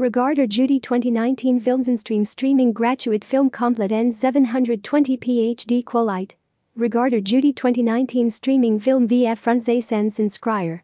Regarder Judy 2019 filmzenstream Streaming Graduate Film Complete N 720 PhD Qualite. Regarder Judy 2019 Streaming Film via Français sans inscrire.